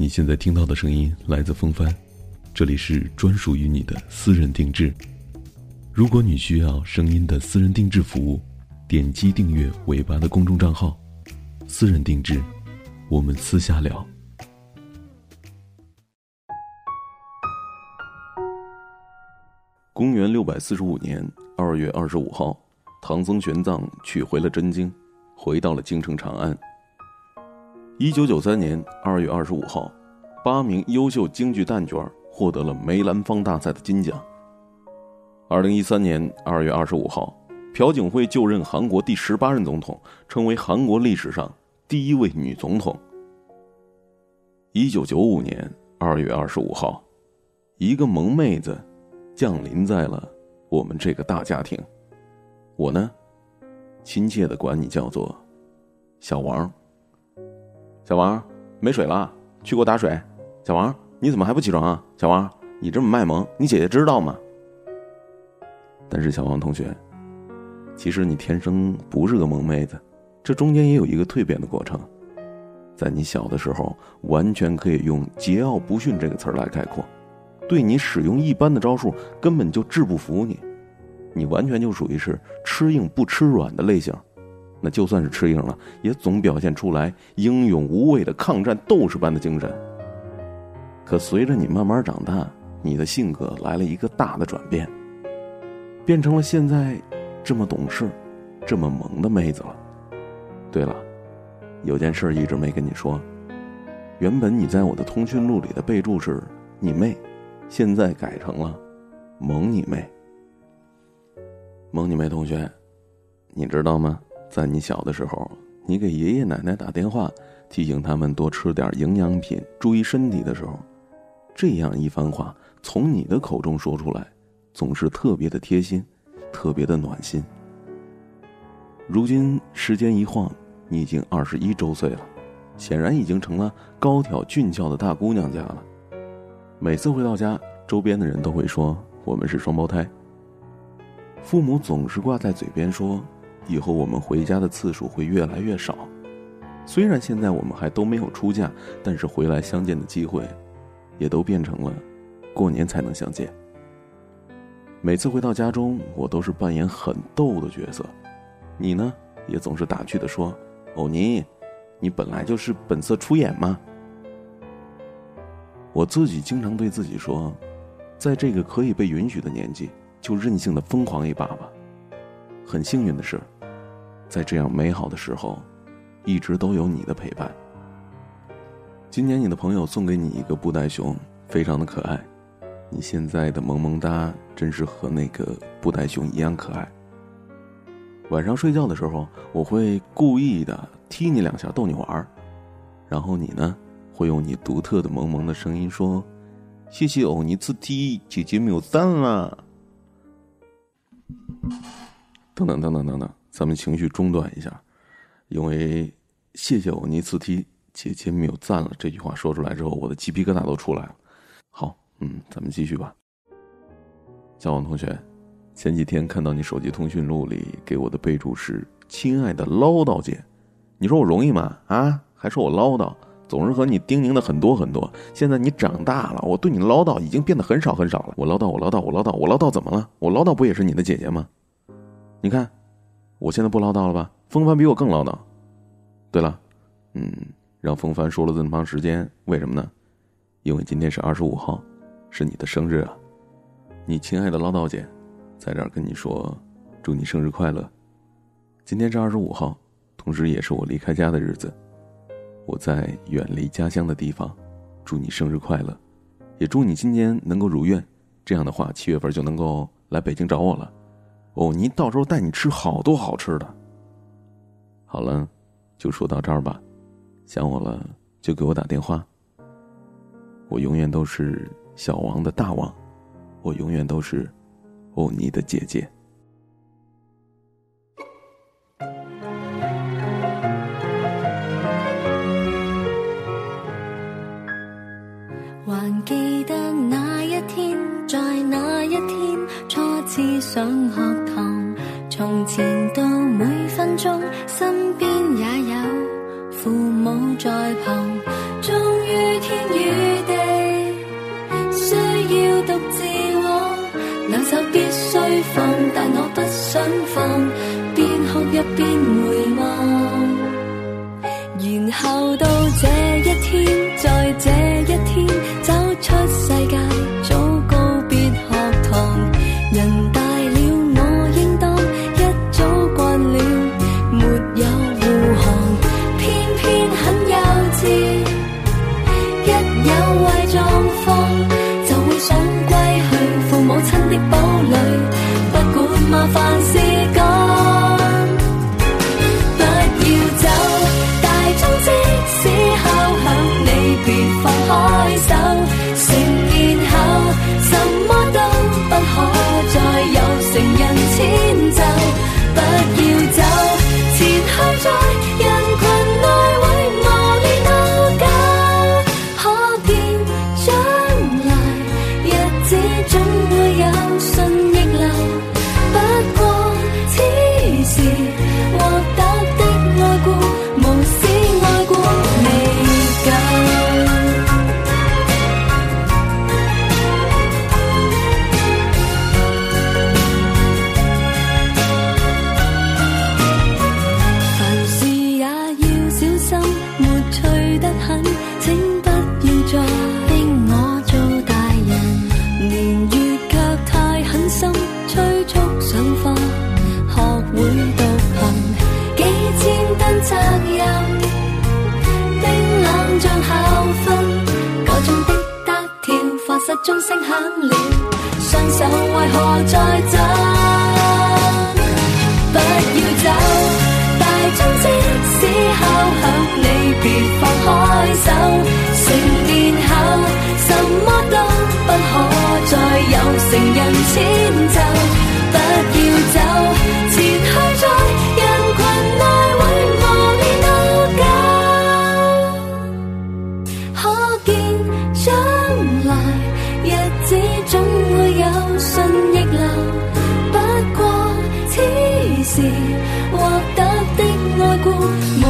你现在听到的声音来自风帆，这里是专属于你的私人定制。如果你需要声音的私人定制服务，点击订阅尾巴的公众账号，私人定制，我们私下聊。公元六百四十五年二月二十五号，唐僧玄奘取回了真经，回到了京城长安。一九九三年二月二十五号，八名优秀京剧旦角获得了梅兰芳大赛的金奖。二零一三年二月二十五号，朴槿惠就任韩国第十八任总统，成为韩国历史上第一位女总统。一九九五年二月二十五号，一个萌妹子降临在了我们这个大家庭，我呢，亲切的管你叫做小王。小王，没水了，去给我打水。小王，你怎么还不起床啊？小王，你这么卖萌，你姐姐知道吗？但是小王同学，其实你天生不是个萌妹子，这中间也有一个蜕变的过程。在你小的时候，完全可以用“桀骜不驯”这个词儿来概括。对你使用一般的招数，根本就治不服你。你完全就属于是吃硬不吃软的类型。那就算是吃硬了，也总表现出来英勇无畏的抗战斗士般的精神。可随着你慢慢长大，你的性格来了一个大的转变，变成了现在这么懂事、这么萌的妹子了。对了，有件事一直没跟你说，原本你在我的通讯录里的备注是“你妹”，现在改成了“萌你妹”。萌你妹同学，你知道吗？在你小的时候，你给爷爷奶奶打电话，提醒他们多吃点营养品，注意身体的时候，这样一番话从你的口中说出来，总是特别的贴心，特别的暖心。如今时间一晃，你已经二十一周岁了，显然已经成了高挑俊俏的大姑娘家了。每次回到家，周边的人都会说我们是双胞胎。父母总是挂在嘴边说。以后我们回家的次数会越来越少，虽然现在我们还都没有出嫁，但是回来相见的机会，也都变成了过年才能相见。每次回到家中，我都是扮演很逗的角色，你呢，也总是打趣的说：“欧尼，你本来就是本色出演嘛？”我自己经常对自己说，在这个可以被允许的年纪，就任性的疯狂一把吧。很幸运的是。在这样美好的时候，一直都有你的陪伴。今年你的朋友送给你一个布袋熊，非常的可爱。你现在的萌萌哒真是和那个布袋熊一样可爱。晚上睡觉的时候，我会故意的踢你两下逗你玩儿，然后你呢，会用你独特的萌萌的声音说：“谢谢欧尼次踢，姐姐没有赞了。”等等等等等等。咱们情绪中断一下，因为谢谢欧尼斯提姐姐没有赞了这句话说出来之后，我的鸡皮疙瘩都出来了。好，嗯，咱们继续吧。小王同学，前几天看到你手机通讯录里给我的备注是“亲爱的唠叨姐”，你说我容易吗？啊，还说我唠叨，总是和你叮咛的很多很多。现在你长大了，我对你唠叨已经变得很少很少了。我唠叨，我唠叨，我唠叨，我唠叨怎么了？我唠叨不也是你的姐姐吗？你看。我现在不唠叨了吧？风帆比我更唠叨。对了，嗯，让风帆说了这么长时间，为什么呢？因为今天是二十五号，是你的生日啊！你亲爱的唠叨姐，在这儿跟你说，祝你生日快乐。今天是二十五号，同时也是我离开家的日子。我在远离家乡的地方，祝你生日快乐，也祝你今年能够如愿。这样的话，七月份就能够来北京找我了。欧尼到时候带你吃好多好吃的。好了，就说到这儿吧。想我了就给我打电话。我永远都是小王的大王，我永远都是欧尼的姐姐。中身边也有父母在旁终于天与地需要独自往两手必须放但我不想放边哭泣边回望。然后到这一天在这一天钟声响了，双手为何在走？时获得的爱过。